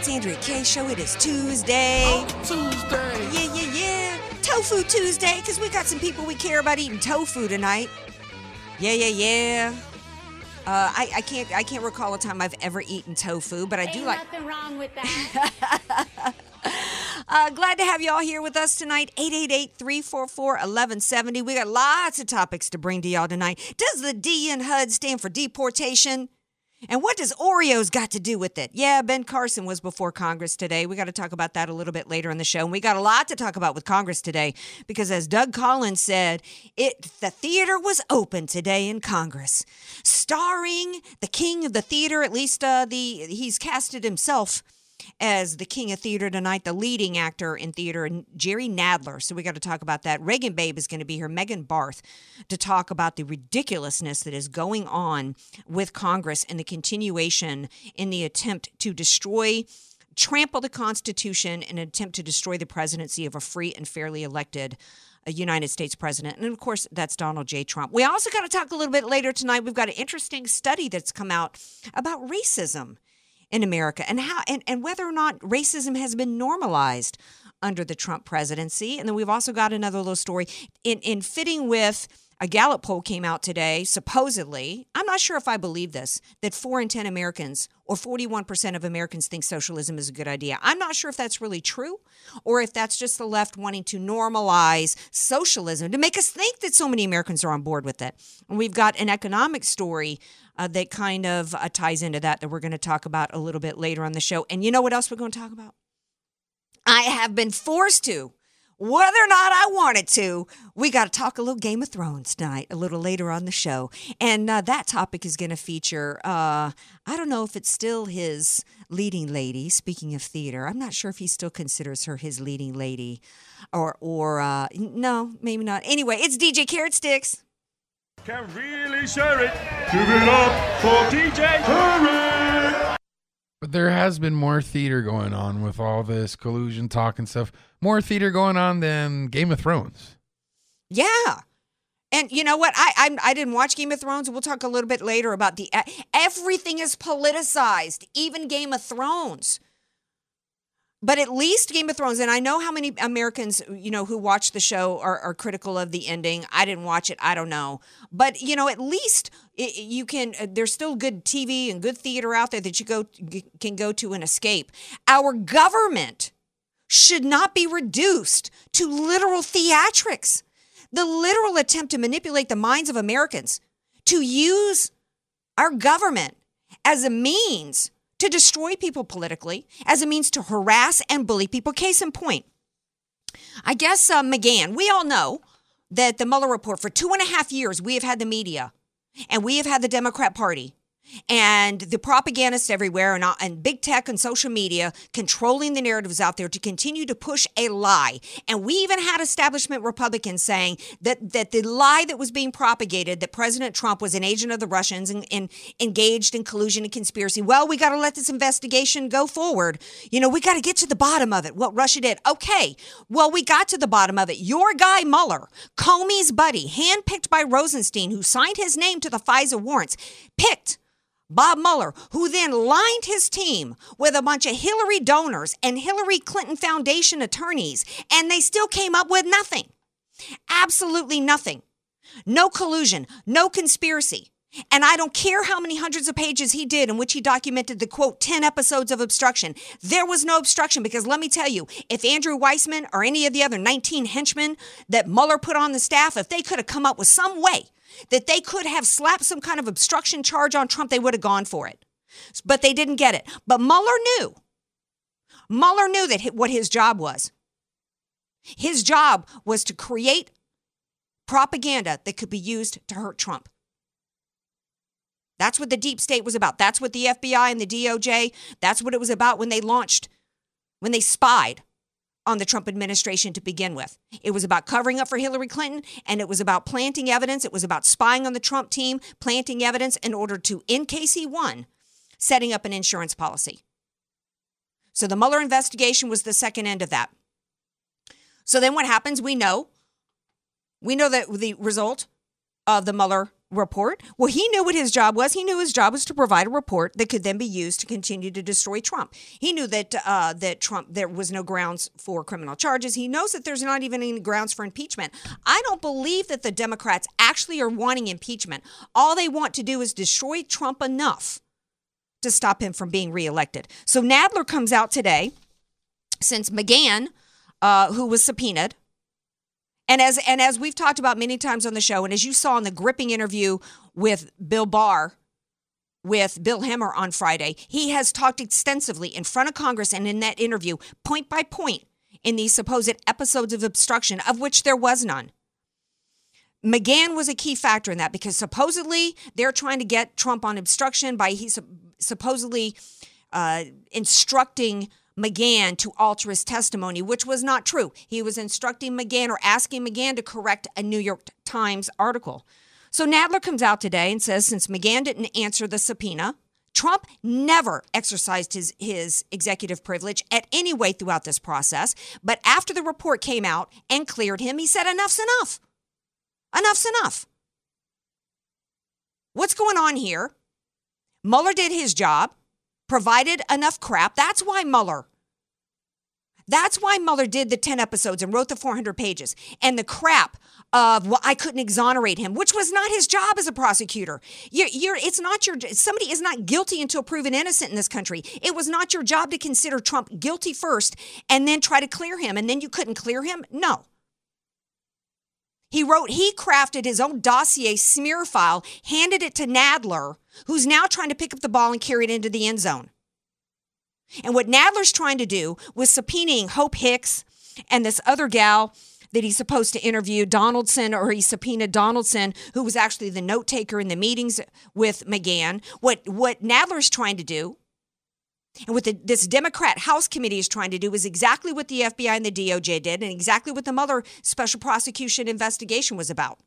It's Andrea Kaye Show. It is Tuesday. Tuesday. Yeah, yeah, yeah. Tofu Tuesday, because we got some people we care about eating tofu tonight. Yeah, yeah, yeah. Uh, I, I can't I can't recall a time I've ever eaten tofu, but I do Ain't like. nothing wrong with that. Uh, glad to have you all here with us tonight. 888-344-1170. We got lots of topics to bring to y'all tonight. Does the D in HUD stand for deportation? And what does Oreos got to do with it? Yeah, Ben Carson was before Congress today. We got to talk about that a little bit later in the show. And we got a lot to talk about with Congress today because as Doug Collins said, it the theater was open today in Congress, starring the king of the theater, at least uh, the he's casted himself as the king of theater tonight, the leading actor in theater, Jerry Nadler. So we got to talk about that. Reagan Babe is going to be here, Megan Barth, to talk about the ridiculousness that is going on with Congress and the continuation in the attempt to destroy. Trample the Constitution in an attempt to destroy the presidency of a free and fairly elected a United States president. And of course, that's Donald J. Trump. We also got to talk a little bit later tonight. We've got an interesting study that's come out about racism in America and how and, and whether or not racism has been normalized under the Trump presidency. And then we've also got another little story in, in fitting with a Gallup poll came out today, supposedly. I'm not sure if I believe this, that four in 10 Americans or 41% of Americans think socialism is a good idea. I'm not sure if that's really true or if that's just the left wanting to normalize socialism to make us think that so many Americans are on board with it. And we've got an economic story uh, that kind of uh, ties into that that we're going to talk about a little bit later on the show. And you know what else we're going to talk about? I have been forced to, whether or not I wanted to. We got to talk a little Game of Thrones tonight, a little later on the show. And uh, that topic is going to feature, uh, I don't know if it's still his leading lady. Speaking of theater, I'm not sure if he still considers her his leading lady or, or uh, no, maybe not. Anyway, it's DJ Carrot Sticks. Can really share it. Give it up for DJ Carrot. But there has been more theater going on with all this collusion talk and stuff. More theater going on than Game of Thrones. Yeah. And you know what? I, I I didn't watch Game of Thrones. We'll talk a little bit later about the everything is politicized, even Game of Thrones. But at least Game of Thrones, and I know how many Americans, you know, who watch the show are, are critical of the ending. I didn't watch it. I don't know. But, you know, at least it, you can, uh, there's still good TV and good theater out there that you go can go to and escape. Our government should not be reduced to literal theatrics. The literal attempt to manipulate the minds of Americans, to use our government as a means to destroy people politically as a means to harass and bully people. Case in point, I guess uh, McGahn, we all know that the Mueller report, for two and a half years, we have had the media and we have had the Democrat Party and the propagandists everywhere and, and big tech and social media controlling the narratives out there to continue to push a lie. And we even had establishment Republicans saying that, that the lie that was being propagated that President Trump was an agent of the Russians and, and engaged in collusion and conspiracy. Well, we got to let this investigation go forward. You know, we got to get to the bottom of it, what Russia did. Okay, well, we got to the bottom of it. Your guy Mueller, Comey's buddy, handpicked by Rosenstein, who signed his name to the FISA warrants, picked Bob Mueller, who then lined his team with a bunch of Hillary donors and Hillary Clinton Foundation attorneys, and they still came up with nothing. Absolutely nothing. No collusion, no conspiracy. And I don't care how many hundreds of pages he did in which he documented the quote 10 episodes of obstruction. There was no obstruction because let me tell you, if Andrew Weissmann or any of the other 19 henchmen that Mueller put on the staff, if they could have come up with some way that they could have slapped some kind of obstruction charge on Trump, they would have gone for it. But they didn't get it. But Mueller knew. Mueller knew that what his job was. His job was to create propaganda that could be used to hurt Trump. That's what the deep state was about. That's what the FBI and the DOJ, that's what it was about when they launched, when they spied on the Trump administration to begin with. It was about covering up for Hillary Clinton and it was about planting evidence. It was about spying on the Trump team, planting evidence in order to, in case he won, setting up an insurance policy. So the Mueller investigation was the second end of that. So then what happens? We know. We know that the result of the Mueller report? Well, he knew what his job was. He knew his job was to provide a report that could then be used to continue to destroy Trump. He knew that uh, that Trump there was no grounds for criminal charges. He knows that there's not even any grounds for impeachment. I don't believe that the Democrats actually are wanting impeachment. All they want to do is destroy Trump enough to stop him from being reelected. So Nadler comes out today, since McGahn, uh, who was subpoenaed, and as and as we've talked about many times on the show, and as you saw in the gripping interview with Bill Barr with Bill Hemmer on Friday, he has talked extensively in front of Congress and in that interview, point by point, in these supposed episodes of obstruction, of which there was none. McGahn was a key factor in that because supposedly they're trying to get Trump on obstruction by he supposedly uh, instructing McGahn to alter his testimony, which was not true. He was instructing McGahn or asking McGahn to correct a New York Times article. So Nadler comes out today and says since McGahn didn't answer the subpoena, Trump never exercised his, his executive privilege at any way throughout this process. But after the report came out and cleared him, he said, enough's enough. Enough's enough. What's going on here? Mueller did his job, provided enough crap. That's why Mueller. That's why Mueller did the 10 episodes and wrote the 400 pages. And the crap of, well, I couldn't exonerate him, which was not his job as a prosecutor. You're, you're, it's not your, somebody is not guilty until proven innocent in this country. It was not your job to consider Trump guilty first and then try to clear him. And then you couldn't clear him? No. He wrote, he crafted his own dossier smear file, handed it to Nadler, who's now trying to pick up the ball and carry it into the end zone. And what Nadler's trying to do was subpoenaing Hope Hicks and this other gal that he's supposed to interview, Donaldson, or he subpoenaed Donaldson, who was actually the note taker in the meetings with McGahn. What what Nadler's trying to do and what the, this Democrat House committee is trying to do is exactly what the FBI and the DOJ did, and exactly what the Mueller special prosecution investigation was about.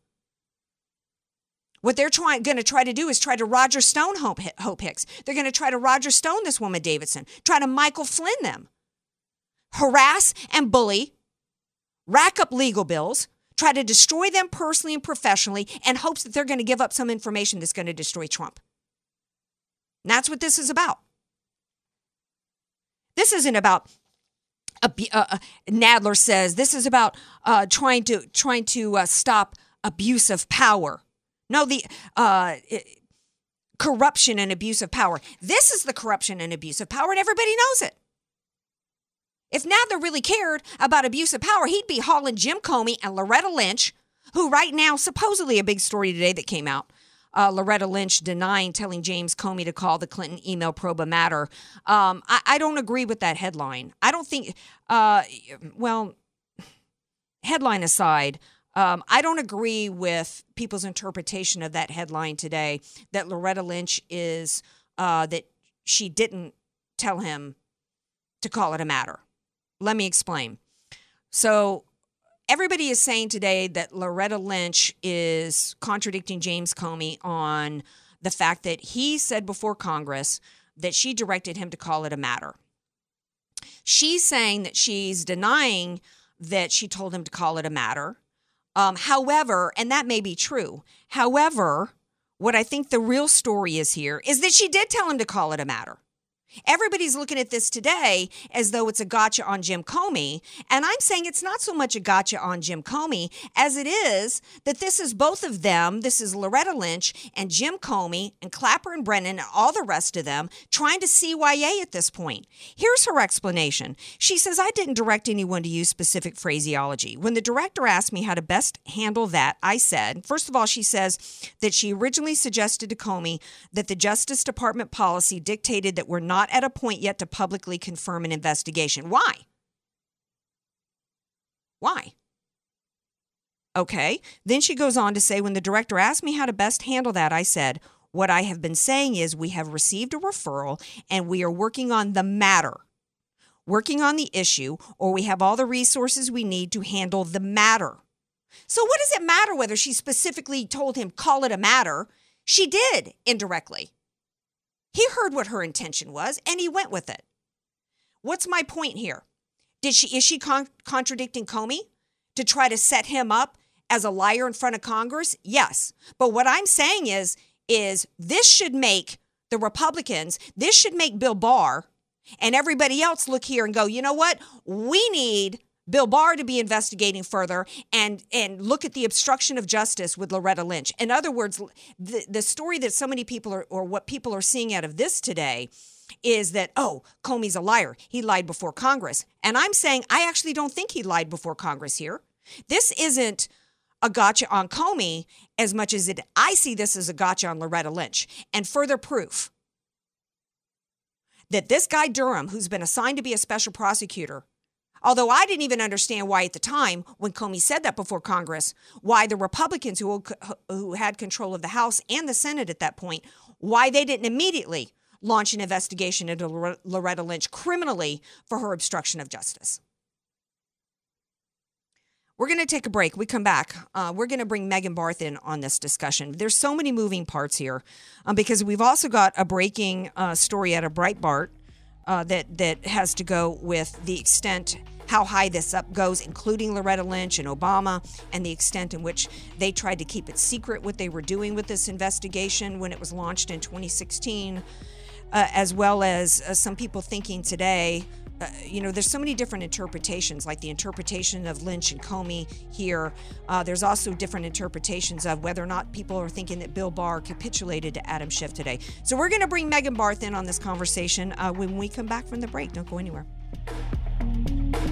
What they're trying, going to try to do is try to Roger Stone Hope, Hope Hicks. They're going to try to Roger Stone this woman Davidson, try to Michael Flynn them, harass and bully, rack up legal bills, try to destroy them personally and professionally, and hopes that they're going to give up some information that's going to destroy Trump. And that's what this is about. This isn't about uh, uh, Nadler says this is about uh, trying to trying to uh, stop abuse of power. No, the uh, corruption and abuse of power. This is the corruption and abuse of power, and everybody knows it. If Nadler really cared about abuse of power, he'd be hauling Jim Comey and Loretta Lynch, who right now supposedly a big story today that came out uh, Loretta Lynch denying telling James Comey to call the Clinton email probe a matter. Um, I, I, don't agree with that headline. I don't think, uh, well, headline aside, um, I don't agree with people's interpretation of that headline today that Loretta Lynch is, uh, that she didn't tell him to call it a matter. Let me explain. So, everybody is saying today that Loretta Lynch is contradicting James Comey on the fact that he said before Congress that she directed him to call it a matter. She's saying that she's denying that she told him to call it a matter. Um, however, and that may be true. However, what I think the real story is here is that she did tell him to call it a matter. Everybody's looking at this today as though it's a gotcha on Jim Comey. And I'm saying it's not so much a gotcha on Jim Comey as it is that this is both of them. This is Loretta Lynch and Jim Comey and Clapper and Brennan and all the rest of them trying to CYA at this point. Here's her explanation. She says, I didn't direct anyone to use specific phraseology. When the director asked me how to best handle that, I said, first of all, she says that she originally suggested to Comey that the Justice Department policy dictated that we're not not at a point yet to publicly confirm an investigation. Why? Why? Okay. Then she goes on to say when the director asked me how to best handle that, I said, what I have been saying is we have received a referral and we are working on the matter, working on the issue, or we have all the resources we need to handle the matter. So, what does it matter whether she specifically told him, call it a matter? She did indirectly. He heard what her intention was and he went with it. What's my point here? Did she is she con- contradicting Comey to try to set him up as a liar in front of Congress? Yes. But what I'm saying is is this should make the Republicans, this should make Bill Barr and everybody else look here and go, "You know what? We need Bill Barr to be investigating further and and look at the obstruction of justice with Loretta Lynch. In other words, the the story that so many people are or what people are seeing out of this today is that oh, Comey's a liar. He lied before Congress. And I'm saying I actually don't think he lied before Congress here. This isn't a gotcha on Comey as much as it I see this as a gotcha on Loretta Lynch. And further proof that this guy Durham, who's been assigned to be a special prosecutor, Although I didn't even understand why at the time, when Comey said that before Congress, why the Republicans who, who had control of the House and the Senate at that point, why they didn't immediately launch an investigation into Loretta Lynch criminally for her obstruction of justice. We're going to take a break. We come back. Uh, we're going to bring Megan Barth in on this discussion. There's so many moving parts here um, because we've also got a breaking uh, story out of Breitbart uh, that that has to go with the extent how high this up goes, including Loretta Lynch and Obama, and the extent in which they tried to keep it secret what they were doing with this investigation when it was launched in 2016, uh, as well as uh, some people thinking today. Uh, you know, there's so many different interpretations, like the interpretation of Lynch and Comey here. Uh, there's also different interpretations of whether or not people are thinking that Bill Barr capitulated to Adam Schiff today. So we're going to bring Megan Barth in on this conversation uh, when we come back from the break. Don't go anywhere.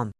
com.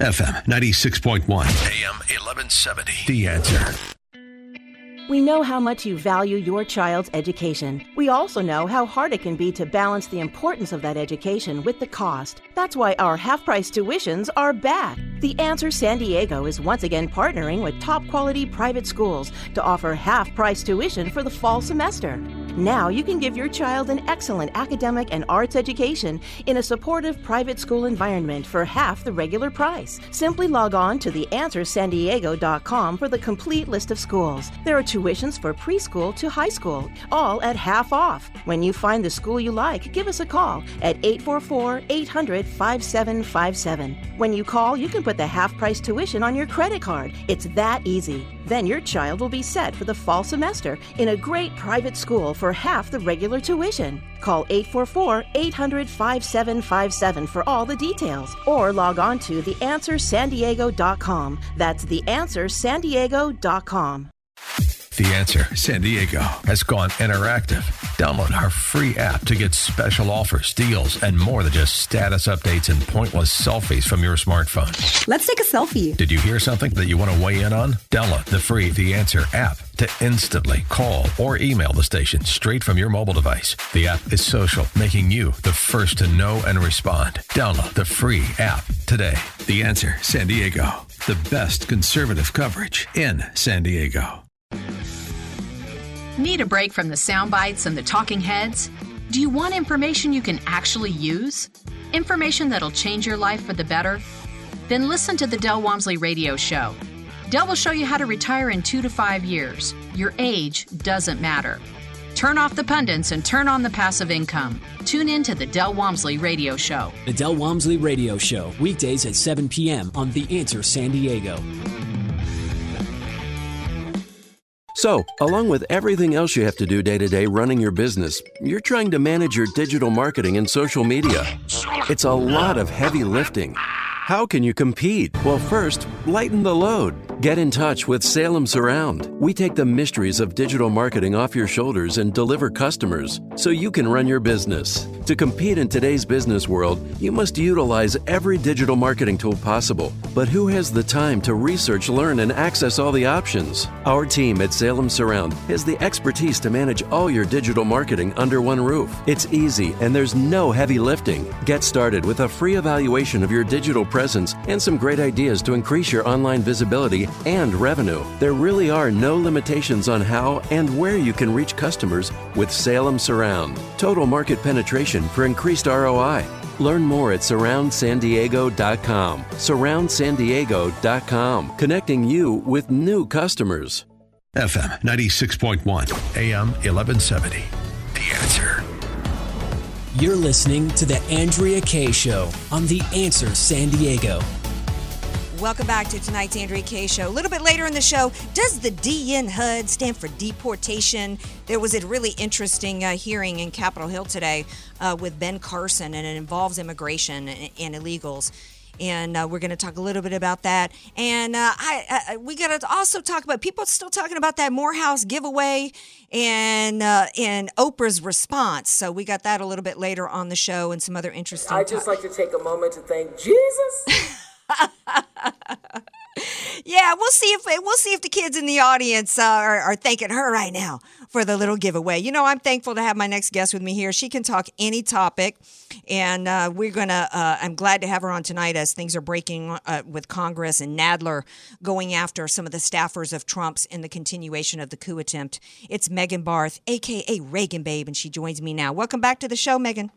FM 96.1, AM 1170. The answer. We know how much you value your child's education. We also know how hard it can be to balance the importance of that education with the cost. That's why our half price tuitions are back. The Answer San Diego is once again partnering with top quality private schools to offer half price tuition for the fall semester. Now you can give your child an excellent academic and arts education in a supportive private school environment for half the regular price. Simply log on to theanswersandiego.com for the complete list of schools. There are tuitions for preschool to high school, all at half off. When you find the school you like, give us a call at 844 800 5757. When you call, you can put the half price tuition on your credit card. It's that easy. Then your child will be set for the fall semester in a great private school for half the regular tuition. Call 844 800 5757 for all the details or log on to theanswersandiego.com. That's theanswersandiego.com. The Answer San Diego has gone interactive. Download our free app to get special offers, deals, and more than just status updates and pointless selfies from your smartphone. Let's take a selfie. Did you hear something that you want to weigh in on? Download the free The Answer app to instantly call or email the station straight from your mobile device. The app is social, making you the first to know and respond. Download the free app today. The Answer San Diego, the best conservative coverage in San Diego. Need a break from the sound bites and the talking heads? Do you want information you can actually use? Information that'll change your life for the better? Then listen to the Del Walmsley Radio Show. Del will show you how to retire in two to five years. Your age doesn't matter. Turn off the pundits and turn on the passive income. Tune in to the Del Walmsley Radio Show. The Del Walmsley Radio Show, weekdays at 7 p.m. on The Answer San Diego. So, along with everything else you have to do day to day running your business, you're trying to manage your digital marketing and social media. It's a lot of heavy lifting. How can you compete? Well, first, lighten the load. Get in touch with Salem Surround. We take the mysteries of digital marketing off your shoulders and deliver customers so you can run your business. To compete in today's business world, you must utilize every digital marketing tool possible. But who has the time to research, learn, and access all the options? Our team at Salem Surround has the expertise to manage all your digital marketing under one roof. It's easy and there's no heavy lifting. Get started with a free evaluation of your digital presence and some great ideas to increase your online visibility and revenue. There really are no limitations on how and where you can reach customers with Salem Surround. Total market penetration for increased ROI. Learn more at surroundsandiego.com. Surroundsandiego.com, connecting you with new customers. FM 96.1, AM 1170. The answer. You're listening to The Andrea Kaye Show on The Answer San Diego. Welcome back to tonight's Andrea Kaye show. A little bit later in the show, does the DN HUD stand for deportation? There was a really interesting uh, hearing in Capitol Hill today uh, with Ben Carson, and it involves immigration and, and illegals. And uh, we're going to talk a little bit about that. And uh, I, I, we got to also talk about people still talking about that Morehouse giveaway and uh, and Oprah's response. So we got that a little bit later on the show and some other interesting. I'd just like to take a moment to thank Jesus. yeah, we'll see if we'll see if the kids in the audience uh, are, are thanking her right now for the little giveaway. You know, I'm thankful to have my next guest with me here. She can talk any topic, and uh, we're gonna. Uh, I'm glad to have her on tonight as things are breaking uh, with Congress and Nadler going after some of the staffers of Trump's in the continuation of the coup attempt. It's Megan Barth, aka Reagan Babe, and she joins me now. Welcome back to the show, Megan.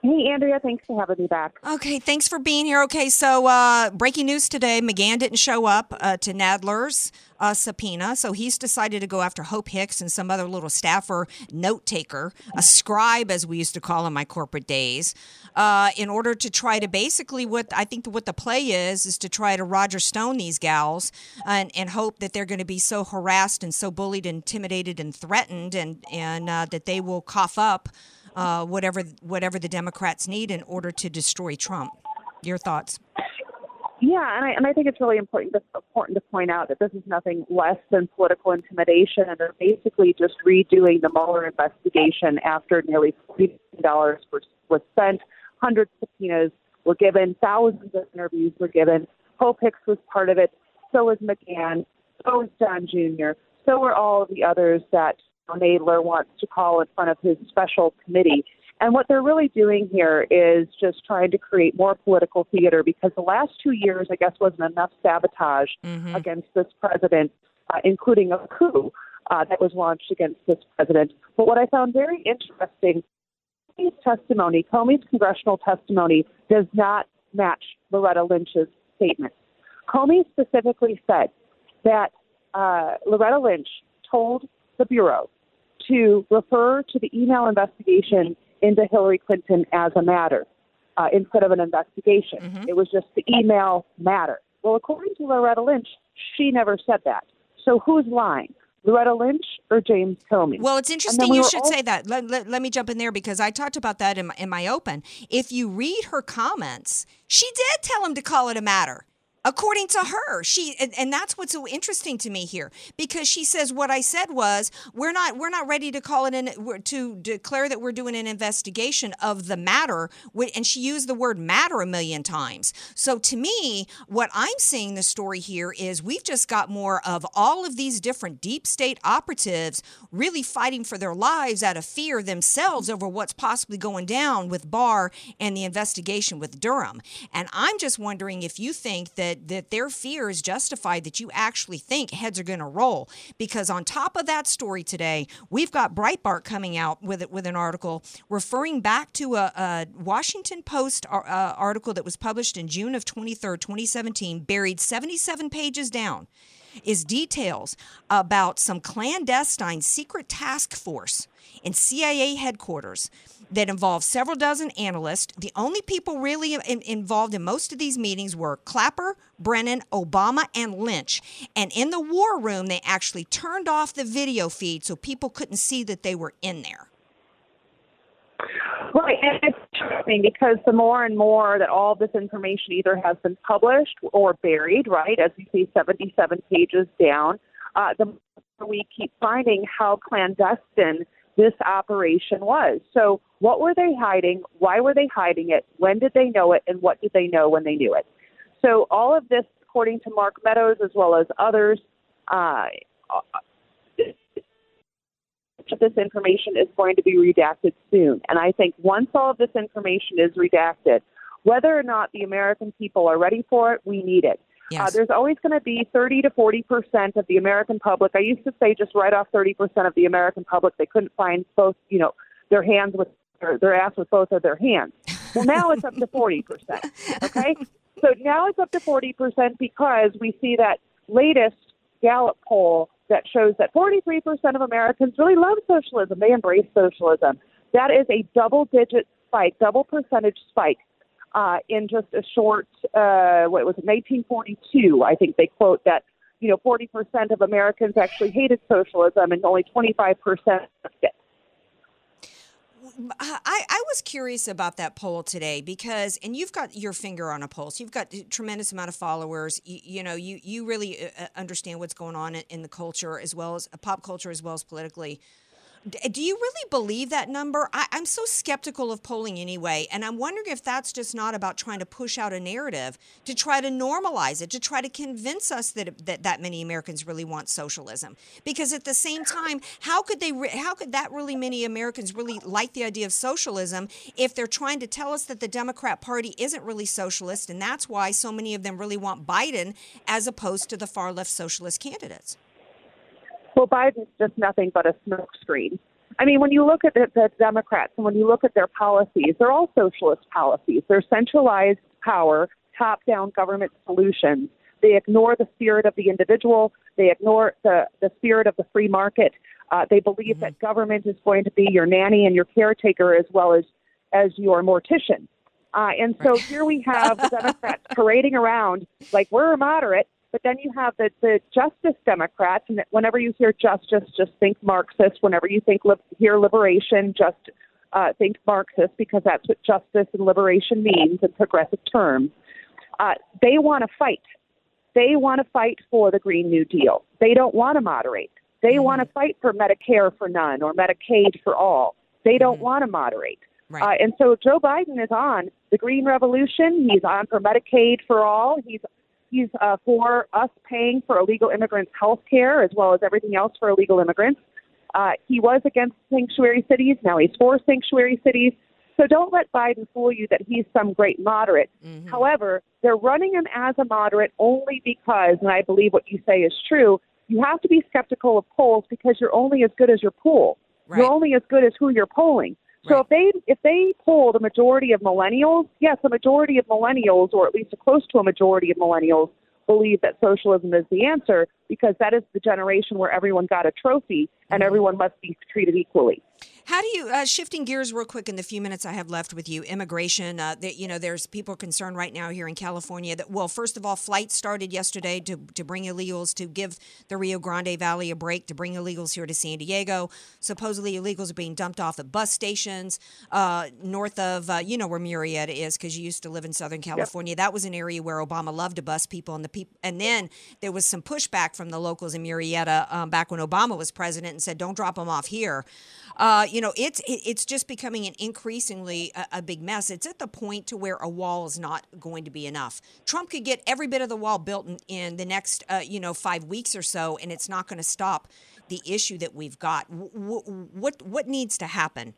Hey, Andrea, thanks for having me back. Okay, thanks for being here. Okay, so uh, breaking news today McGahn didn't show up uh, to Nadler's uh, subpoena, so he's decided to go after Hope Hicks and some other little staffer note taker, a scribe, as we used to call in my corporate days, uh, in order to try to basically what I think what the play is, is to try to Roger Stone these gals and, and hope that they're going to be so harassed and so bullied, intimidated, and threatened, and, and uh, that they will cough up uh, whatever whatever the Democrats need in order to destroy Trump. Your thoughts? Yeah, and I, and I think it's really important to, important to point out that this is nothing less than political intimidation, and they're basically just redoing the Mueller investigation after nearly $40 million was, was spent, hundreds of subpoenas were given, thousands of interviews were given. Hope Hicks was part of it, so was McGahn, so was John Jr., so were all of the others that Nadler wants to call in front of his special committee. And what they're really doing here is just trying to create more political theater because the last two years, I guess, wasn't enough sabotage Mm-hmm. against this president, uh, including a coup uh, that was launched against this president. But what I found very interesting, Comey's testimony, Comey's congressional testimony, does not match Loretta Lynch's statement. Comey specifically said that uh, Loretta Lynch told the Bureau to refer to the email investigation into Hillary Clinton as a matter uh, instead of an investigation. It was just the email matter. Well, according to Loretta Lynch, she never said that. So who's lying? Loretta Lynch or James Comey? Well, it's interesting we you should al- say that. Let, let, let me jump in there because I talked about that in my, in my open. If you read her comments, she did tell him to call it a matter. According to her, she and, and that's what's so interesting to me here because she says what I said was we're not we're not ready to call it in to declare that we're doing an investigation of the matter and she used the word matter a million times. So to me, what I'm seeing the story here is we've just got more of all of these different deep state operatives really fighting for their lives out of fear themselves over what's possibly going down with Barr and the investigation with Durham. And I'm just wondering if you think that that their fear is justified that you actually think heads are going to roll because on top of that story today, we've got Breitbart coming out with it with an article referring back to a, a Washington Post ar- uh, article that was published in June of 23rd, 2017, buried 77 pages down. Is details about some clandestine secret task force in CIA headquarters that involved several dozen analysts. The only people really in, involved in most of these meetings were Clapper, Brennan, Obama, and Lynch. And in the war room, they actually turned off the video feed so people couldn't see that they were in there. Right, and it's interesting because the more and more that all this information either has been published or buried, right, as we see 77 pages down, uh, the more we keep finding how clandestine this operation was. So, what were they hiding? Why were they hiding it? When did they know it? And what did they know when they knew it? So, all of this, according to Mark Meadows as well as others, uh, of this information is going to be redacted soon. And I think once all of this information is redacted, whether or not the American people are ready for it, we need it. Yes. Uh, there's always going to be 30 to 40 percent of the American public. I used to say just right off 30 percent of the American public they couldn't find both, you know, their hands with their, their ass with both of their hands. Well, now it's up to 40 percent. Okay, so now it's up to 40 percent because we see that latest Gallup poll that shows that 43% of Americans really love socialism. They embrace socialism. That is a double digit spike, double percentage spike uh, in just a short, uh, what was it, 1942. I think they quote that, you know, 40% of Americans actually hated socialism and only 25% loved it. I, I was curious about that poll today because, and you've got your finger on a pulse. You've got a tremendous amount of followers. You, you know, you you really uh, understand what's going on in, in the culture as well as uh, pop culture as well as politically. Do you really believe that number? I, I'm so skeptical of polling anyway, and I'm wondering if that's just not about trying to push out a narrative to try to normalize it, to try to convince us that that, that many Americans really want socialism. Because at the same time, how could they? Re- how could that really many Americans really like the idea of socialism if they're trying to tell us that the Democrat Party isn't really socialist, and that's why so many of them really want Biden as opposed to the far left socialist candidates? Well, Biden's just nothing but a smokescreen. I mean, when you look at the, the Democrats and when you look at their policies, they're all socialist policies. They're centralized power, top down government solutions. They ignore the spirit of the individual, they ignore the, the spirit of the free market. Uh, they believe that government is going to be your nanny and your caretaker as well as, as your mortician. Uh, and so here we have the Democrats parading around like we're moderate, but then you have the, the Justice Democrats, and whenever you hear justice, just think Marxist. Whenever you think li- hear liberation, just uh, think Marxist because that's what justice and liberation means in progressive terms. Uh, they want to fight. They want to fight for the Green New Deal. They don't want to moderate. They want to fight for Medicare for none or Medicaid for all. They don't want to moderate. Right. Uh, and so Joe Biden is on the Green Revolution. He's on for Medicaid for all. He's he's uh, for us paying for illegal immigrants' health care as well as everything else for illegal immigrants. Uh, he was against sanctuary cities. Now he's for sanctuary cities. So don't let Biden fool you that he's some great moderate. However, they're running him as a moderate only because, and I believe what you say is true, you have to be skeptical of polls because you're only as good as your poll. Right. You're only as good as who you're polling. So if they if they polled a majority of millennials, yes, a majority of millennials, or at least a close to a majority of millennials, believe that socialism is the answer because that is the generation where everyone got a trophy and mm-hmm. everyone must be treated equally. How do you uh, shifting gears real quick in the few minutes I have left with you? Immigration. Uh, that you know, there's people concerned right now here in California that well, first of all, flights started yesterday to to bring illegals to give the Rio Grande Valley a break to bring illegals here to San Diego. Supposedly, illegals are being dumped off at bus stations uh, north of uh, you know where Murrieta is because you used to live in Southern California. That was an area where Obama loved to bus people, and the people. And then there was some pushback from the locals in Murrieta um, back when Obama was president and said, "Don't drop them off here." Uh, you know, it's it's just becoming an increasingly a, a big mess. It's at the point to where a wall is not going to be enough. Trump could get every bit of the wall built in, in the next uh, you know five weeks or so, and it's not going to stop the issue that we've got. W- w- what what needs to happen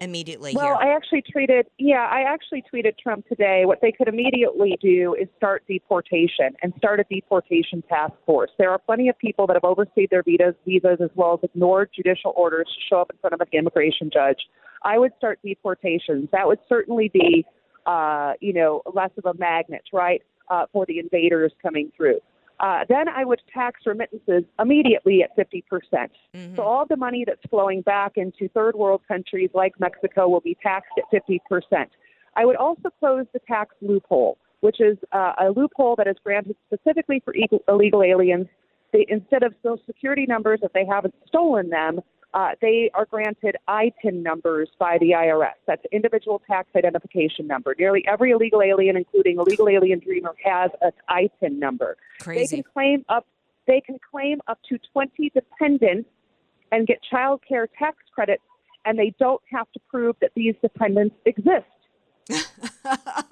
immediately Well, here? I actually tweeted, yeah, I actually tweeted Trump today. What they could immediately do is start deportation and start a deportation task force. There are plenty of people that have overstayed their visas, visas as well as ignored judicial orders to show up in front of an immigration judge. I would start deportations. That would certainly be, uh, you know, less of a magnet, right, uh, for the invaders coming through. Uh, then I would tax remittances immediately at 50%. percent So all the money that's flowing back into third world countries like Mexico will be taxed at 50%. I would also close the tax loophole, which is uh, a loophole that is granted specifically for illegal- illegal aliens. They, instead of Social Security numbers, if they haven't stolen them, uh, they are granted ITIN numbers by the IRS. That's individual tax identification number. Nearly every illegal alien, including illegal alien dreamer, has an ITIN number. Crazy. They can claim up. They can claim up to 20 dependents and get child care tax credits, and they don't have to prove that these dependents exist.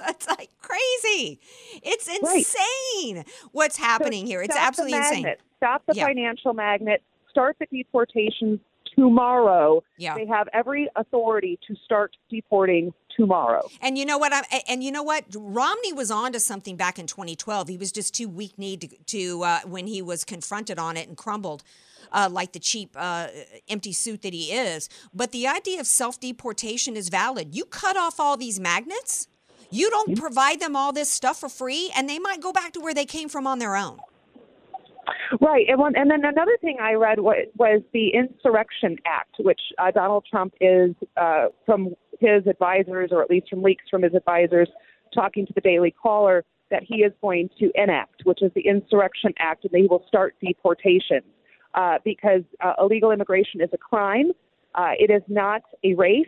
It's like crazy. It's Right. insane what's happening here. It's absolutely insane. Stop the Yeah. financial magnet. Start the deportations tomorrow. Yeah. They have every authority to start deporting tomorrow. And you know what? I'm, and you know what? Romney was on to something back in 2012. He was just too weak kneed to, to uh, when he was confronted on it and crumbled. Uh, like the cheap, uh, empty suit that he is. But the idea of self deportation is valid. You cut off all these magnets, you don't provide them all this stuff for free, and they might go back to where they came from on their own. Right, and one, and then another thing I read was, was the Insurrection Act, which uh, Donald Trump is uh, from his advisors, or at least from leaks from his advisors, talking to the Daily Caller that he is going to enact, which is the Insurrection Act, and they will start deportations uh, because uh, illegal immigration is a crime. Uh, it is not a race,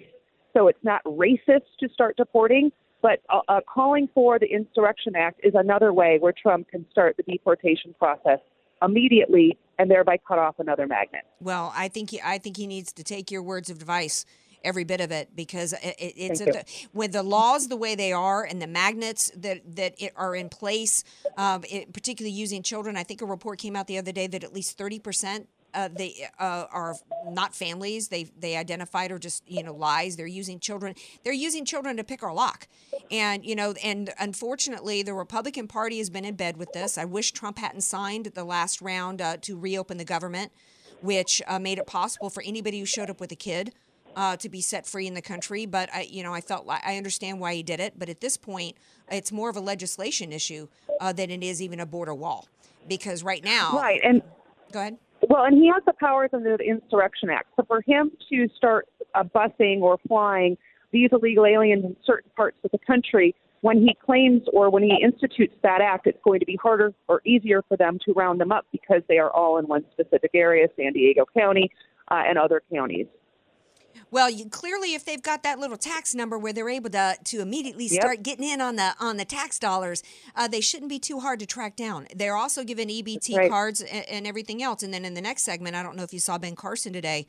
so it's not racist to start deporting. But uh, uh, calling for the Insurrection Act is another way where Trump can start the deportation process immediately and thereby cut off another magnet. Well, I think he, I think he needs to take your words of advice, every bit of it, because it, it, it's a, with the laws the way they are and the magnets that that it are in place, um, it, particularly using children. I think a report came out the other day that at least thirty percent. Uh, they uh, are not families. They they identified or just you know lies. They're using children. They're using children to pick our lock, and you know and unfortunately the Republican Party has been in bed with this. I wish Trump hadn't signed the last round uh, to reopen the government which uh, made it possible for anybody who showed up with a kid uh, to be set free in the country. But I, you know, I felt like I understand why he did it. But at this point, it's more of a legislation issue uh, than it is even a border wall, because right now, Right, and go ahead. Well, and he has the powers under the Insurrection Act. So for him to start uh, busing or flying these illegal aliens in certain parts of the country, when he claims or when he institutes that act, it's going to be harder or easier for them to round them up because they are all in one specific area, San Diego County uh, and other counties. Well, you, clearly, if they've got that little tax number where they're able to to immediately Yep. start getting in on the on the tax dollars, uh, they shouldn't be too hard to track down. They're also given EBT Right. cards and, and everything else. And then in the next segment, I don't know if you saw Ben Carson today.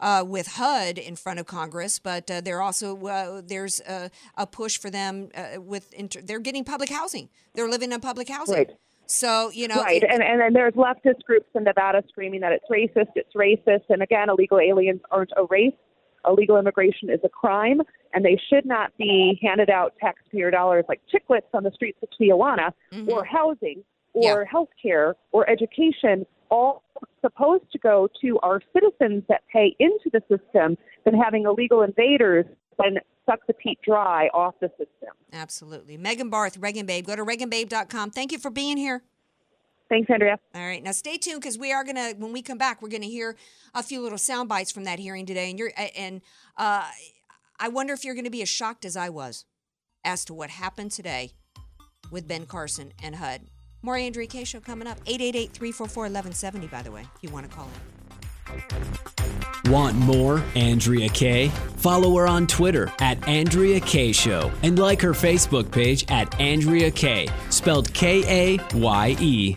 Uh, with HUD in front of Congress, but uh, they're also uh, there's a, a push for them uh, with inter- they're getting public housing. They're living in public housing. Right. So you know, right, it- and and then there's leftist groups in Nevada screaming that it's racist, it's racist, and again, illegal aliens aren't a race. Illegal immigration is a crime, and they should not be handed out taxpayer dollars like chiclets on the streets of Tijuana, mm-hmm. or housing, or health care, or education, all supposed to go to our citizens that pay into the system, than having illegal invaders and suck the teat dry off the system. absolutely. Megan Barth, Reagan Babe. Go to ReaganBabe.com. Thank you for being here. Thanks, Andrea. All right, now stay tuned because we are gonna when we come back, we're gonna hear a few little sound bites from that hearing today, and you're and uh, I wonder if you're gonna be as shocked as I was as to what happened today with Ben Carson and HUD. More Andrea Kaye show coming up 888-344-1170, By the way, if you want to call in. Want more Andrea Kaye? Follow her on Twitter at Andrea Kaye Show and like her Facebook page at Andrea Kaye, spelled K A Y E.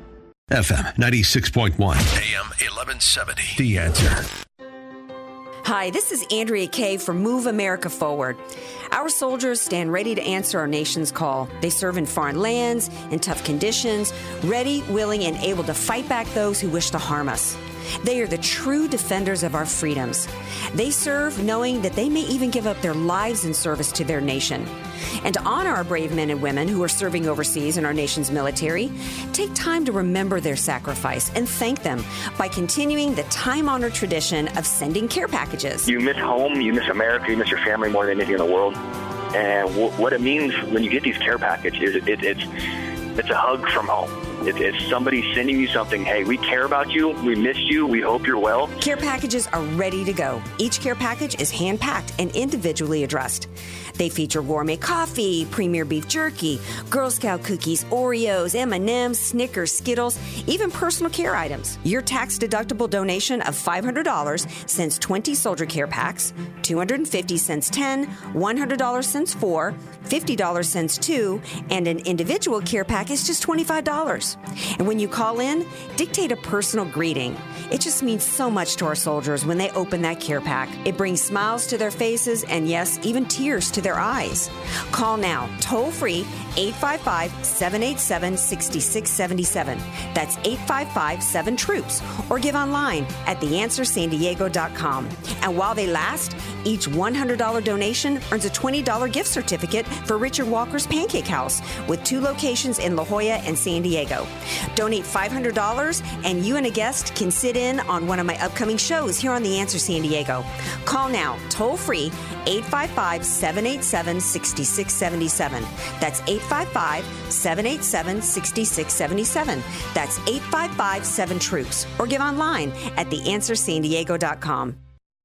FM 96.1, AM 1170. The answer. Hi, this is Andrea Kaye from Move America Forward. Our soldiers stand ready to answer our nation's call. They serve in foreign lands, in tough conditions, ready, willing, and able to fight back those who wish to harm us. They are the true defenders of our freedoms. They serve knowing that they may even give up their lives in service to their nation. And to honor our brave men and women who are serving overseas in our nation's military, take time to remember their sacrifice and thank them by continuing the time honored tradition of sending care packages. You miss home, you miss America, you miss your family more than anything in the world. And w- what it means when you get these care packages, it, it, it's it's a hug from home. It, it's somebody sending you something. Hey, we care about you. We miss you. We hope you're well. Care packages are ready to go. Each care package is hand packed and individually addressed. They feature gourmet coffee, premier beef jerky, Girl Scout cookies, Oreos, M&Ms, Snickers, Skittles, even personal care items. Your tax-deductible donation of $500 sends 20 soldier care packs, 250 cents 10, $100 cents 4, $50 cents 2, and an individual care pack is just $25. And when you call in, dictate a personal greeting. It just means so much to our soldiers when they open that care pack. It brings smiles to their faces and yes, even tears to their eyes. Call now, toll free 855 787 6677. That's 855 7 Troops. Or give online at theanswersandiego.com. And while they last, each $100 donation earns a $20 gift certificate for Richard Walker's Pancake House with two locations in La Jolla and San Diego. Donate $500 and you and a guest can sit in on one of my upcoming shows here on The Answer San Diego. Call now, toll free 855 787 6677. That's 855 787 6677. That's 855 7 Troops. Or give online at theanswersandiego.com.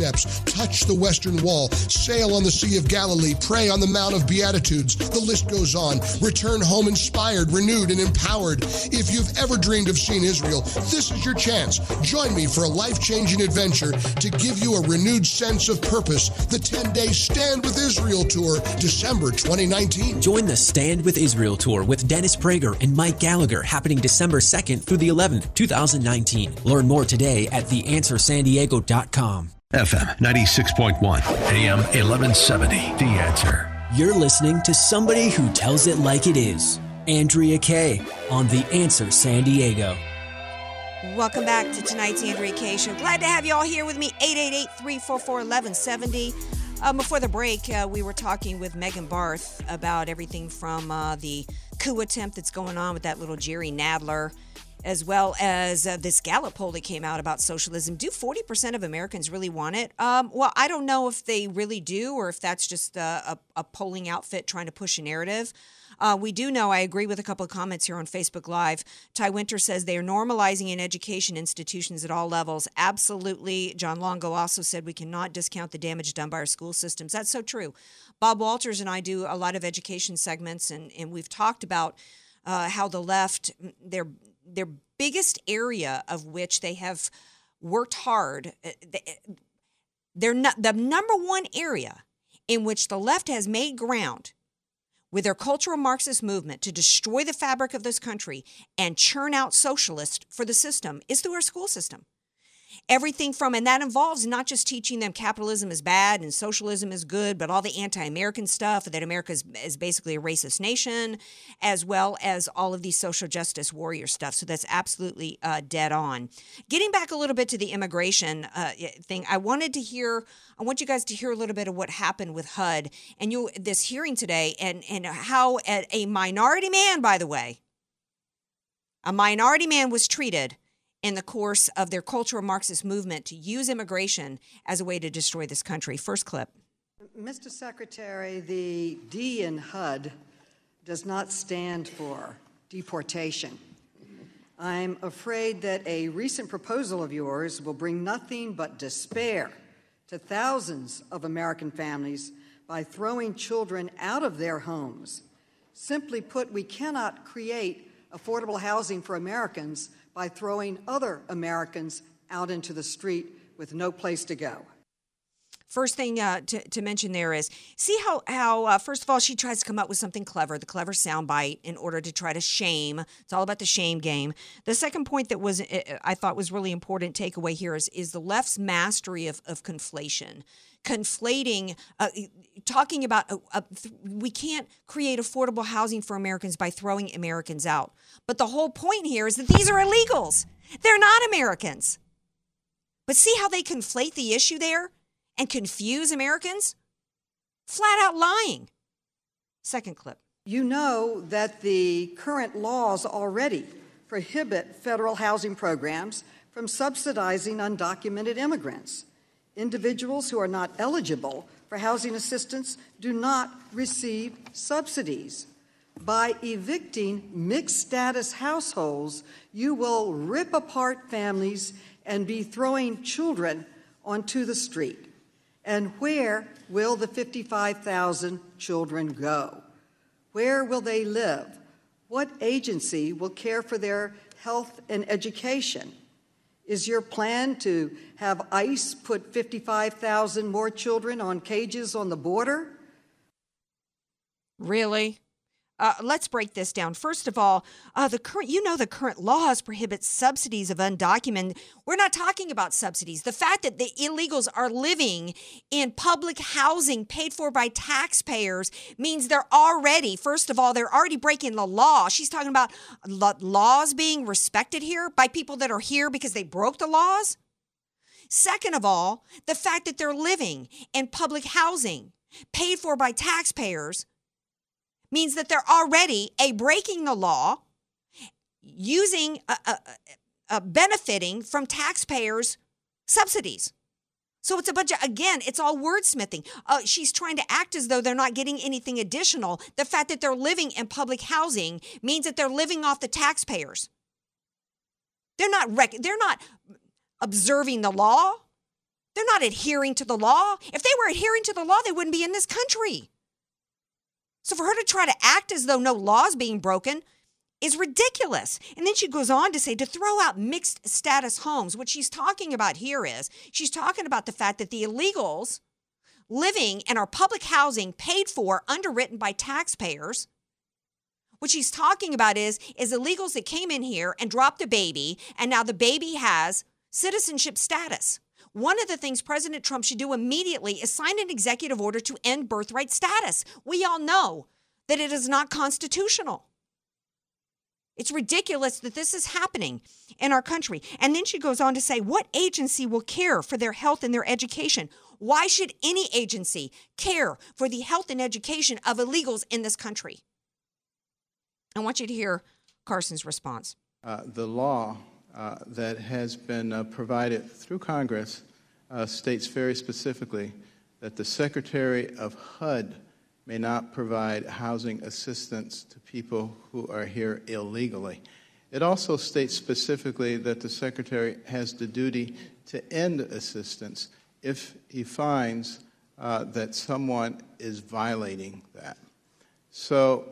steps, touch the Western Wall, sail on the Sea of Galilee, pray on the Mount of Beatitudes. The list goes on. Return home inspired, renewed, and empowered. If you've ever dreamed of seeing Israel, this is your chance. Join me for a life changing adventure to give you a renewed sense of purpose. The 10 day Stand with Israel Tour, December 2019. Join the Stand with Israel Tour with Dennis Prager and Mike Gallagher happening December 2nd through the 11th, 2019. Learn more today at theanswersandiego.com. FM 96.1, AM 1170. The answer. You're listening to somebody who tells it like it is. Andrea Kaye on The Answer San Diego. Welcome back to tonight's Andrea Kaye Show. Glad to have you all here with me. 888-344-1170. Uh, before the break, uh, we were talking with Megan Barth about everything from uh, the coup attempt that's going on with that little Jerry Nadler, as well as uh, this Gallup poll that came out about socialism. Do 40% of Americans really want it? Um, well, I don't know if they really do or if that's just a, a, a polling outfit trying to push a narrative. Uh, we do know, I agree with a couple of comments here on Facebook Live. Ty Winter says they are normalizing in education institutions at all levels. Absolutely. John Longo also said we cannot discount the damage done by our school systems. That's so true. Bob Walters and I do a lot of education segments, and, and we've talked about uh, how the left, their, their biggest area of which they have worked hard, uh, they're not, the number one area in which the left has made ground with their cultural Marxist movement to destroy the fabric of this country and churn out socialists for the system is through our school system. Everything from, and that involves not just teaching them capitalism is bad and socialism is good, but all the anti American stuff, that America is, is basically a racist nation, as well as all of these social justice warrior stuff. So that's absolutely uh, dead on. Getting back a little bit to the immigration uh, thing, I wanted to hear, I want you guys to hear a little bit of what happened with HUD and you this hearing today, and, and how a, a minority man, by the way, a minority man was treated in the course of their cultural Marxist movement to use immigration as a way to destroy this country. First clip. Mr. Secretary, the D in HUD does not stand for deportation. I'm afraid that a recent proposal of yours will bring nothing but despair to thousands of American families by throwing children out of their homes. Simply put, we cannot create affordable housing for Americans by throwing other Americans out into the street with no place to go. First thing uh, to, to mention there is see how how uh, first of all she tries to come up with something clever, the clever soundbite in order to try to shame. It's all about the shame game. The second point that was uh, I thought was really important takeaway here is is the left's mastery of, of conflation conflating, uh, talking about uh, uh, we can't create affordable housing for Americans by throwing Americans out. But the whole point here is that these are illegals. They're not Americans. But see how they conflate the issue there and confuse Americans? Flat out lying. Second clip. You know that the current laws already prohibit federal housing programs from subsidizing undocumented immigrants. Individuals who are not eligible for housing assistance do not receive subsidies. By evicting mixed status households, you will rip apart families and be throwing children onto the street. And where will the 55,000 children go? Where will they live? What agency will care for their health and education? Is your plan to have ICE put 55,000 more children on cages on the border? Really? Uh, let's break this down. First of all, uh, the current, you know, the current laws prohibit subsidies of undocumented. We're not talking about subsidies. The fact that the illegals are living in public housing paid for by taxpayers means they're already, first of all, they're already breaking the law. She's talking about laws being respected here by people that are here because they broke the laws. Second of all, the fact that they're living in public housing paid for by taxpayers means that they're already a breaking the law, using, uh, uh, uh, benefiting from taxpayers' subsidies. So it's a bunch of, again, it's all wordsmithing. Uh, she's trying to act as though they're not getting anything additional. The fact that they're living in public housing means that they're living off the taxpayers. They're not rec- they're not observing the law. They're not adhering to the law. If they were adhering to the law, they wouldn't be in this country. So for her to try to act as though no law is being broken is ridiculous. And then she goes on to say to throw out mixed status homes. What she's talking about here is she's talking about the fact that the illegals living in our public housing paid for, underwritten by taxpayers. What she's talking about is is illegals that came in here and dropped a baby, and now the baby has citizenship status. One of the things President Trump should do immediately is sign an executive order to end birthright status. We all know that it is not constitutional. It's ridiculous that this is happening in our country. And then she goes on to say, What agency will care for their health and their education? Why should any agency care for the health and education of illegals in this country? I want you to hear Carson's response. Uh, the law uh, that has been uh, provided through Congress uh, states very specifically that the Secretary of HUD may not provide housing assistance to people who are here illegally. It also states specifically that the Secretary has the duty to end assistance if he finds uh, that someone is violating that. So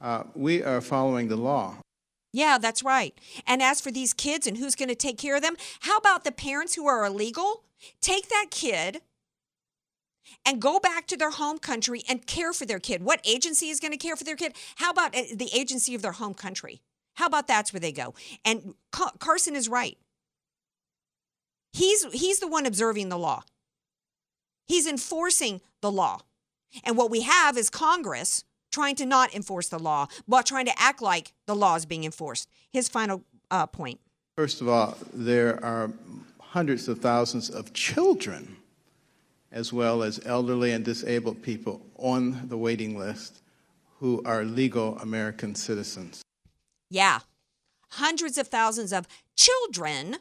uh, we are following the law. Yeah, that's right. And as for these kids and who's going to take care of them, how about the parents who are illegal? Take that kid and go back to their home country and care for their kid. What agency is going to care for their kid? How about uh, the agency of their home country? How about that's where they go? And Carson is right. He's he's the one observing the law. He's enforcing the law. And what we have is Congress trying to not enforce the law, but trying to act like the law is being enforced. His final uh, point. First of all, there are hundreds of thousands of children, as well as elderly and disabled people, on the waiting list who are legal American citizens. Yeah. Hundreds of thousands of children,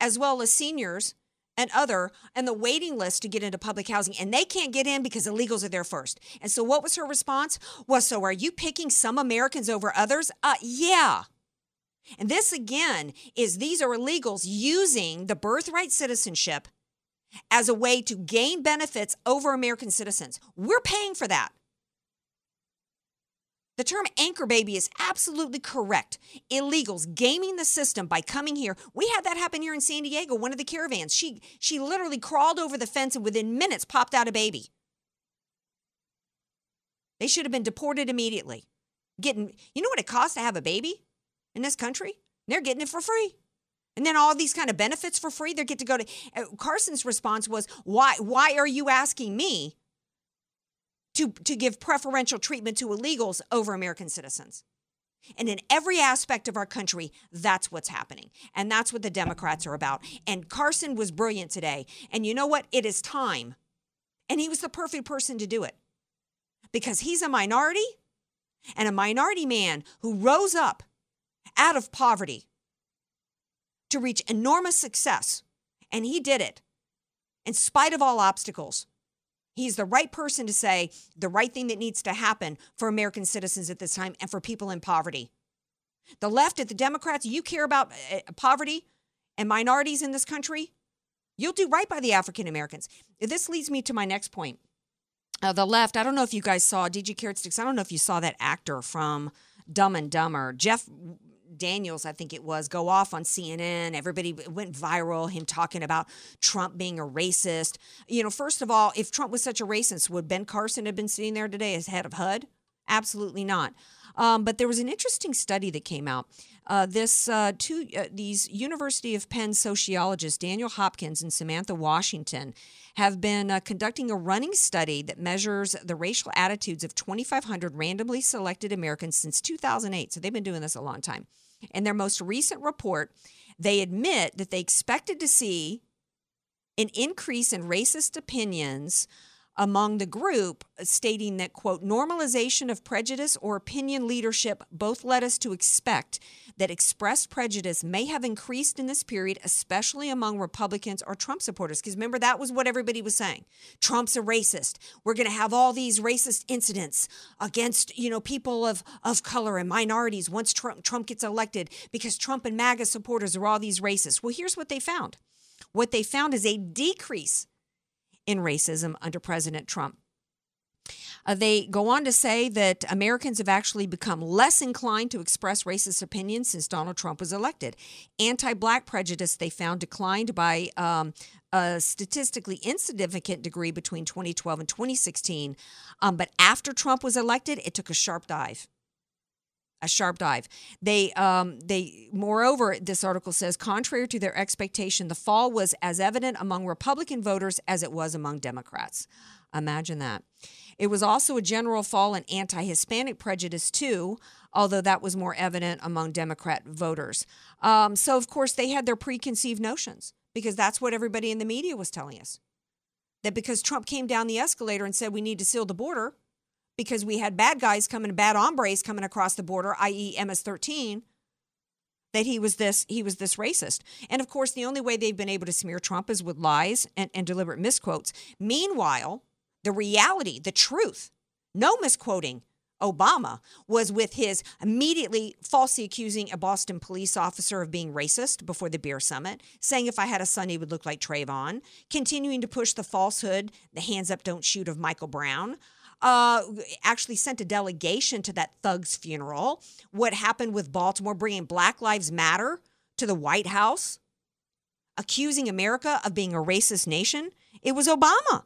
as well as seniors and other, and the waiting list to get into public housing. And they can't get in because illegals are there first. And so what was her response? Was so are you picking some Americans over others? Uh yeah. And this again is these are illegals using the birthright citizenship as a way to gain benefits over American citizens. We're paying for that. The term anchor baby is absolutely correct. Illegals gaming the system by coming here. We had that happen here in San Diego. One of the caravans, she she literally crawled over the fence and within minutes popped out a baby. They should have been deported immediately. Getting, you know what it costs to have a baby in this country? They're getting it for free. And then all these kind of benefits for free. They get to go to uh, Carson's response was, "Why why are you asking me to, to give preferential treatment to illegals over American citizens. And in every aspect of our country, that's what's happening. And that's what the Democrats are about. And Carson was brilliant today. And you know what? It is time. And he was the perfect person to do it because he's a minority and a minority man who rose up out of poverty to reach enormous success. And he did it in spite of all obstacles. He's the right person to say the right thing that needs to happen for American citizens at this time and for people in poverty. The left, at the Democrats, you care about uh, poverty and minorities in this country, you'll do right by the African Americans. This leads me to my next point. Uh, the left, I don't know if you guys saw DJ Carrot Sticks. I don't know if you saw that actor from Dumb and Dumber, Jeff Daniels, I think it was, go off on CNN. Everybody went viral, him talking about Trump being a racist. You know, first of all, if Trump was such a racist, would Ben Carson have been sitting there today as head of HUD? Absolutely not. Um, but there was an interesting study that came out. Uh, this uh, two uh, these University of Penn sociologists Daniel Hopkins and Samantha Washington have been uh, conducting a running study that measures the racial attitudes of 2,500 randomly selected Americans since 2008. So they've been doing this a long time. In their most recent report, they admit that they expected to see an increase in racist opinions among the group, uh, stating that, quote, normalization of prejudice or opinion leadership both led us to expect that expressed prejudice may have increased in this period, especially among Republicans or Trump supporters. Because remember, that was what everybody was saying. Trump's a racist. We're going to have all these racist incidents against, you know, people of, of color and minorities once Trump, Trump gets elected because Trump and MAGA supporters are all these racists. Well, here's what they found. What they found is a decrease in racism under President Trump. Uh, they go on to say that Americans have actually become less inclined to express racist opinions since Donald Trump was elected. Anti black prejudice, they found, declined by um, a statistically insignificant degree between 2012 and 2016. Um, but after Trump was elected, it took a sharp dive a sharp dive. They, um, they, moreover, this article says, contrary to their expectation, the fall was as evident among Republican voters as it was among Democrats. Imagine that. It was also a general fall in anti Hispanic prejudice, too, although that was more evident among Democrat voters. Um, so, of course, they had their preconceived notions because that's what everybody in the media was telling us. That because Trump came down the escalator and said we need to seal the border, because we had bad guys coming, bad hombres coming across the border, i.e., MS-13, that he was this he was this racist. And of course, the only way they've been able to smear Trump is with lies and, and deliberate misquotes. Meanwhile, the reality, the truth, no misquoting. Obama was with his immediately falsely accusing a Boston police officer of being racist before the beer summit, saying if I had a son, he would look like Trayvon, continuing to push the falsehood, the hands up, don't shoot of Michael Brown, uh, actually sent a delegation to that thug's funeral. What happened with Baltimore bringing Black Lives Matter to the White House, accusing America of being a racist nation? It was Obama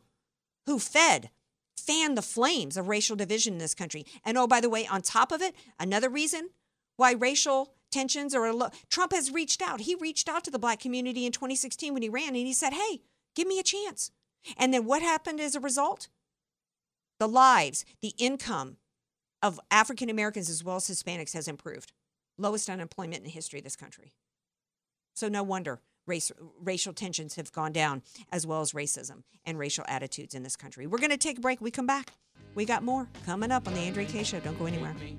who fed, fanned the flames of racial division in this country. And oh, by the way, on top of it, another reason why racial tensions are a low. Trump has reached out. He reached out to the black community in 2016 when he ran and he said, hey, give me a chance. And then what happened as a result? The lives, the income of African Americans as well as Hispanics has improved. Lowest unemployment in the history of this country. So no wonder race, racial tensions have gone down, as well as racism and racial attitudes in this country. We're going to take a break. We come back. We got more coming up on the Andrea Kaye Show. Don't go anywhere. Be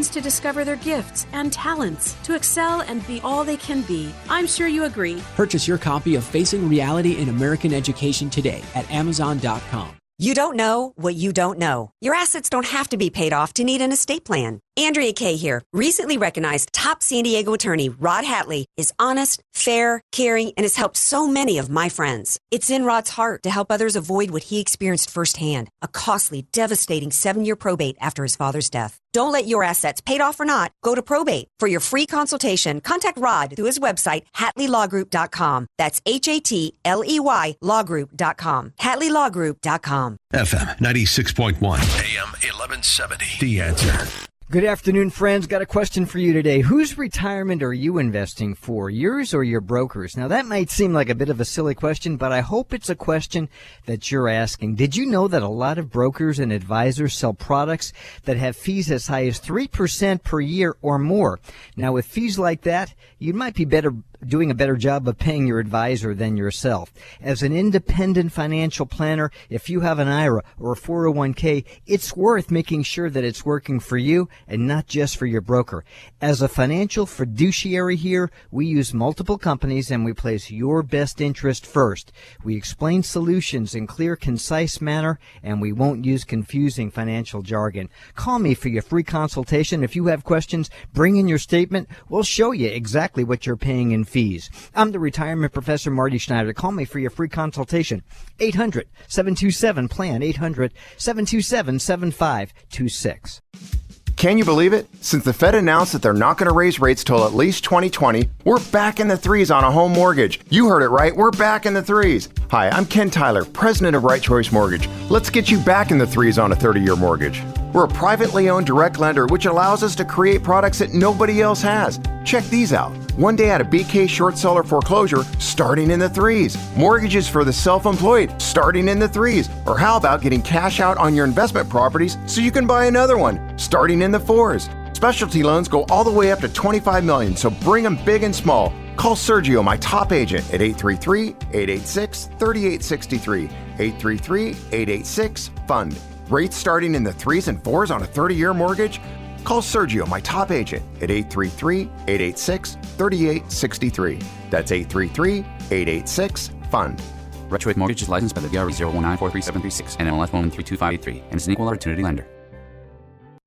to discover their gifts and talents, to excel and be all they can be. I'm sure you agree. Purchase your copy of Facing Reality in American Education today at Amazon.com. You don't know what you don't know. Your assets don't have to be paid off to need an estate plan. Andrea Kaye here. Recently recognized top San Diego attorney Rod Hatley is honest, fair, caring, and has helped so many of my friends. It's in Rod's heart to help others avoid what he experienced firsthand a costly, devastating seven year probate after his father's death. Don't let your assets, paid off or not, go to probate. For your free consultation, contact Rod through his website, HatleyLawGroup.com. That's H A T L E Y LawGroup.com. HatleyLawGroup.com. FM 96.1, AM 1170. The answer. Good afternoon, friends. Got a question for you today. Whose retirement are you investing for, yours or your broker's? Now, that might seem like a bit of a silly question, but I hope it's a question that you're asking. Did you know that a lot of brokers and advisors sell products that have fees as high as 3% per year or more? Now, with fees like that, you might be better doing a better job of paying your advisor than yourself. As an independent financial planner, if you have an IRA or a 401k, it's worth making sure that it's working for you and not just for your broker. As a financial fiduciary here, we use multiple companies and we place your best interest first. We explain solutions in clear, concise manner and we won't use confusing financial jargon. Call me for your free consultation. If you have questions, bring in your statement. We'll show you exactly what you're paying in fees. I'm the retirement professor Marty Schneider. Call me for your free consultation. 800 727 PLAN. 800 727 7526. Can you believe it? Since the Fed announced that they're not going to raise rates till at least 2020, we're back in the threes on a home mortgage. You heard it right. We're back in the threes. Hi, I'm Ken Tyler, president of Right Choice Mortgage. Let's get you back in the threes on a 30 year mortgage. We're a privately owned direct lender, which allows us to create products that nobody else has. Check these out. One day at a BK short seller foreclosure, starting in the threes. Mortgages for the self employed, starting in the threes. Or how about getting cash out on your investment properties so you can buy another one, starting in the fours? Specialty loans go all the way up to 25 million, so bring them big and small. Call Sergio, my top agent, at 833 886 3863. 833 886 FUND. Rates starting in the threes and fours on a 30 year mortgage? Call Sergio, my top agent, at 833 886 3863. That's 833 886 FUND. Right Choice Mortgage is licensed by the DRE 019437336 and MLS 13253 and is an equal opportunity lender.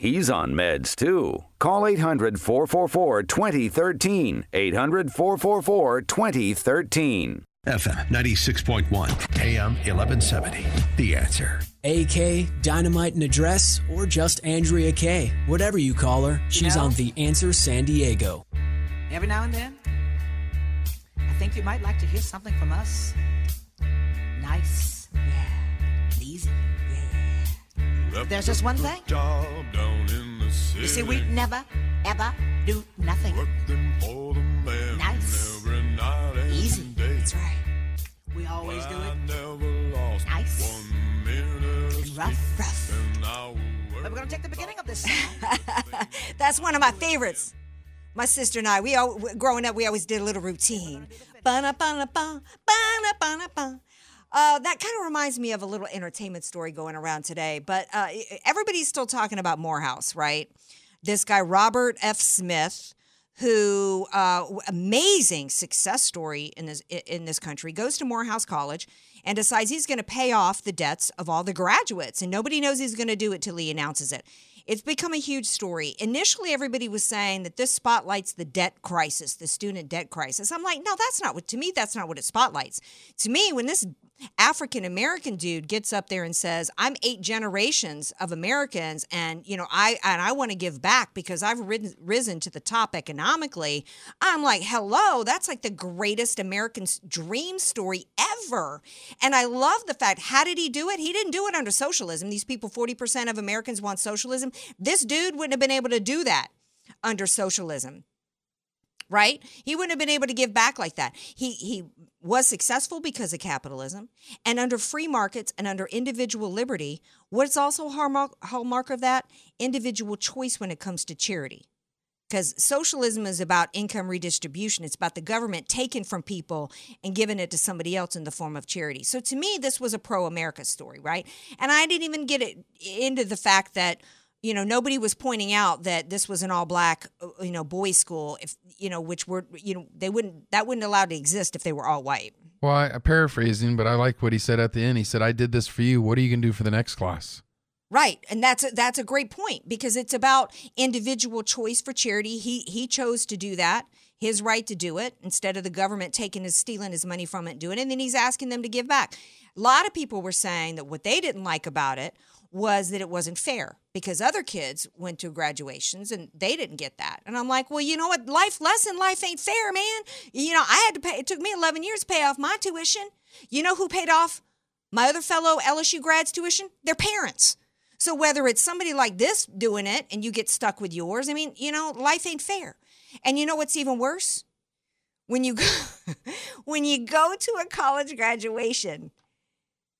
He's on meds too. Call 800 444 2013. 800 444 2013. FM 96.1, AM 1170. The answer. AK, Dynamite and Address, or just Andrea Kaye. Whatever you call her, she's know? on The Answer San Diego. Every now and then, I think you might like to hear something from us. Nice. Yeah. Easy. There's just one thing. You see, we never, ever do nothing. Nice. Easy. That's right. We always do it. Nice. Rough, rough. But we're going to take the beginning of this song. That's one of my favorites. My sister and I, we all, growing up, we always did a little routine. Ba-na-ba-na-ba, ba-na-ba-na-ba. Uh, that kind of reminds me of a little entertainment story going around today. But uh, everybody's still talking about Morehouse, right? This guy, Robert F. Smith, who uh, amazing success story in this in this country, goes to Morehouse College and decides he's going to pay off the debts of all the graduates, and nobody knows he's going to do it till he announces it. It's become a huge story. Initially, everybody was saying that this spotlights the debt crisis, the student debt crisis. I'm like, no, that's not what, to me, that's not what it spotlights. To me, when this African American dude gets up there and says, "I'm eight generations of Americans, and you know, I and I want to give back because I've risen, risen to the top economically." I'm like, "Hello, that's like the greatest American dream story ever." And I love the fact. How did he do it? He didn't do it under socialism. These people, forty percent of Americans want socialism. This dude wouldn't have been able to do that under socialism right? He wouldn't have been able to give back like that. He he was successful because of capitalism and under free markets and under individual liberty. What's also hallmark, hallmark of that? Individual choice when it comes to charity. Because socialism is about income redistribution. It's about the government taking from people and giving it to somebody else in the form of charity. So to me, this was a pro America story, right? And I didn't even get it into the fact that you know nobody was pointing out that this was an all black uh, uh, you know boys school if you know which were you know they wouldn't that wouldn't allow to exist if they were all white Well, I, I'm paraphrasing, but I like what he said at the end. He said, "I did this for you. What are you going to do for the next class?" right and that's a, that's a great point because it's about individual choice for charity he he chose to do that his right to do it instead of the government taking his stealing his money from it and doing it and then he's asking them to give back a lot of people were saying that what they didn't like about it was that it wasn't fair because other kids went to graduations and they didn't get that. And I'm like, well, you know what? Life lesson, life ain't fair, man. You know, I had to pay, it took me 11 years to pay off my tuition. You know who paid off my other fellow LSU grads' tuition? Their parents. So whether it's somebody like this doing it and you get stuck with yours, I mean, you know, life ain't fair. And you know what's even worse? When you go, when you go to a college graduation,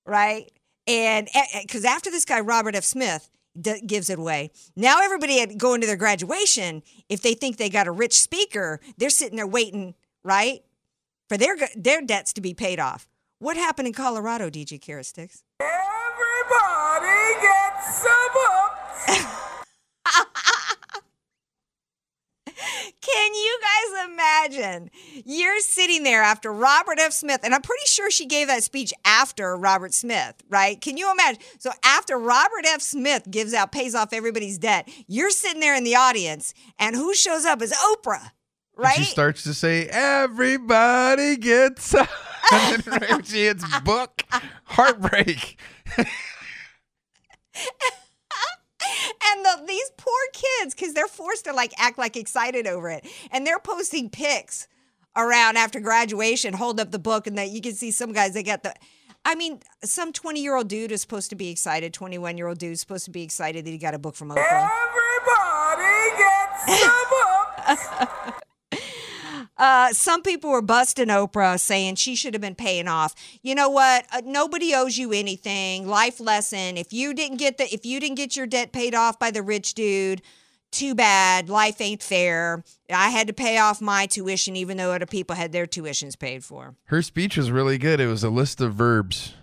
right? And eh, eh, because after this guy, Robert F. Smith, d- gives it away, now everybody at- going to their graduation, if they think they got a rich speaker, they're sitting there waiting, right? For their, their debts to be paid off. What happened in Colorado, DJ Karastix? Everybody gets some. Can you guys imagine? You're sitting there after Robert F. Smith, and I'm pretty sure she gave that speech after Robert Smith, right? Can you imagine? So after Robert F. Smith gives out, pays off everybody's debt, you're sitting there in the audience, and who shows up is Oprah, And right? she starts to say, "Everybody gets," and then right when she hits book, heartbreak. and the, these poor kids, because they're forced to like act like excited over it, and they're posting pics around after graduation, hold up the book, and that you can see some guys they got the. I mean, some 20 year old dude is supposed to be excited. 21 year old dude is supposed to be excited that he got a book from Oprah. Everybody gets some ups. Uh, some people were busting Oprah saying she should have been paying off. You know what? Uh, nobody owes you anything. Life lesson. If you didn't get the if you didn't get your debt paid off by the rich dude, too bad. Life ain't fair. I had to pay off my tuition even though other people had their tuitions paid for. Her speech was really good. It was a list of verbs.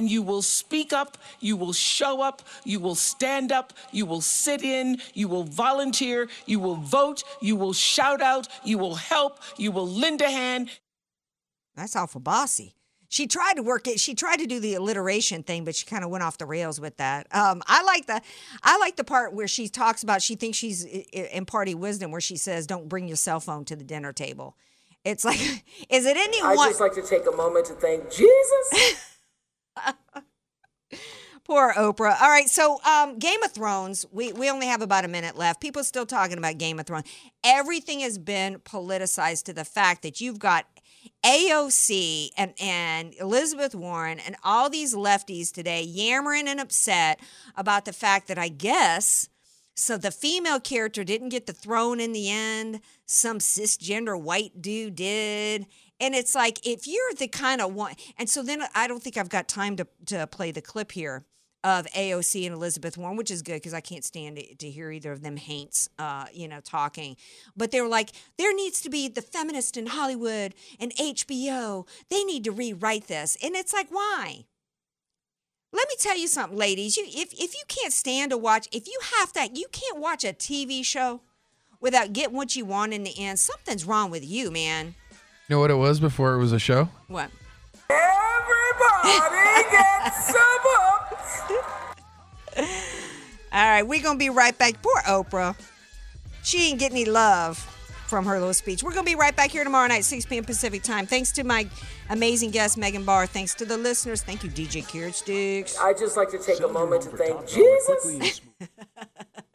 You will speak up, you will show up, you will stand up, you will sit in, you will volunteer, you will vote, you will shout out, you will help, you will lend a hand. That's awful bossy. She tried to work it. She tried to do the alliteration thing, but she kind of went off the rails with that. Um, I like the, I like the part where she talks about she thinks she's i- i- imparting wisdom, where she says, "Don't bring your cell phone to the dinner table," It's like, is it anyone? I'd just like to take a moment to thank Jesus. Poor Oprah. All right, so um, Game of Thrones. We we only have about a minute left. People still talking about Game of Thrones. Everything has been politicized to the fact that you've got AOC and and Elizabeth Warren and all these lefties today yammering and upset about the fact that I guess so the female character didn't get the throne in the end. Some cisgender white dude did. And it's like if you're the kind of one and so then I don't think I've got time to to play the clip here of AOC and Elizabeth Warren, which is good because I can't stand to, to hear either of them haints, uh, you know, talking. But they were like, there needs to be the feminist in Hollywood and HBO. They need to rewrite this, and it's like, why? Let me tell you something, ladies. You, if if you can't stand to watch, if you have to, you can't watch a TV show without getting what you want in the end. Something's wrong with you, man. You know what it was before it was a show? What? Everybody gets some ups. All right, we're gonna be right back. Poor Oprah. She ain't getting any love from her little speech. We're gonna be right back here tomorrow night, 6 p.m. Pacific time. Thanks to my amazing guest, Megan Barth. Thanks to the listeners. Thank you, DJ Carrot Sticks. I'd just like to take a moment to thank Jesus.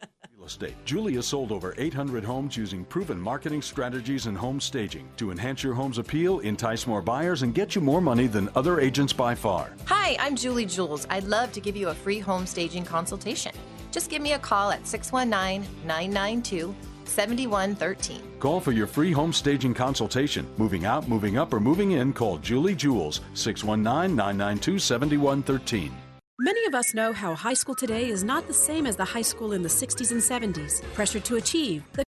Real estate. Julia sold over 800 homes using proven marketing strategies and home staging to enhance your home's appeal, entice more buyers, and get you more money than other agents by far. Hi, I'm Julie Jules. I'd love to give you a free home staging consultation. Just give me a call at 619 992 7113. Call for your free home staging consultation. Moving out, moving up, or moving in, call Julie Jules 619 992 7113. Many of us know how high school today is not the same as the high school in the 60s and 70s. Pressure to achieve, the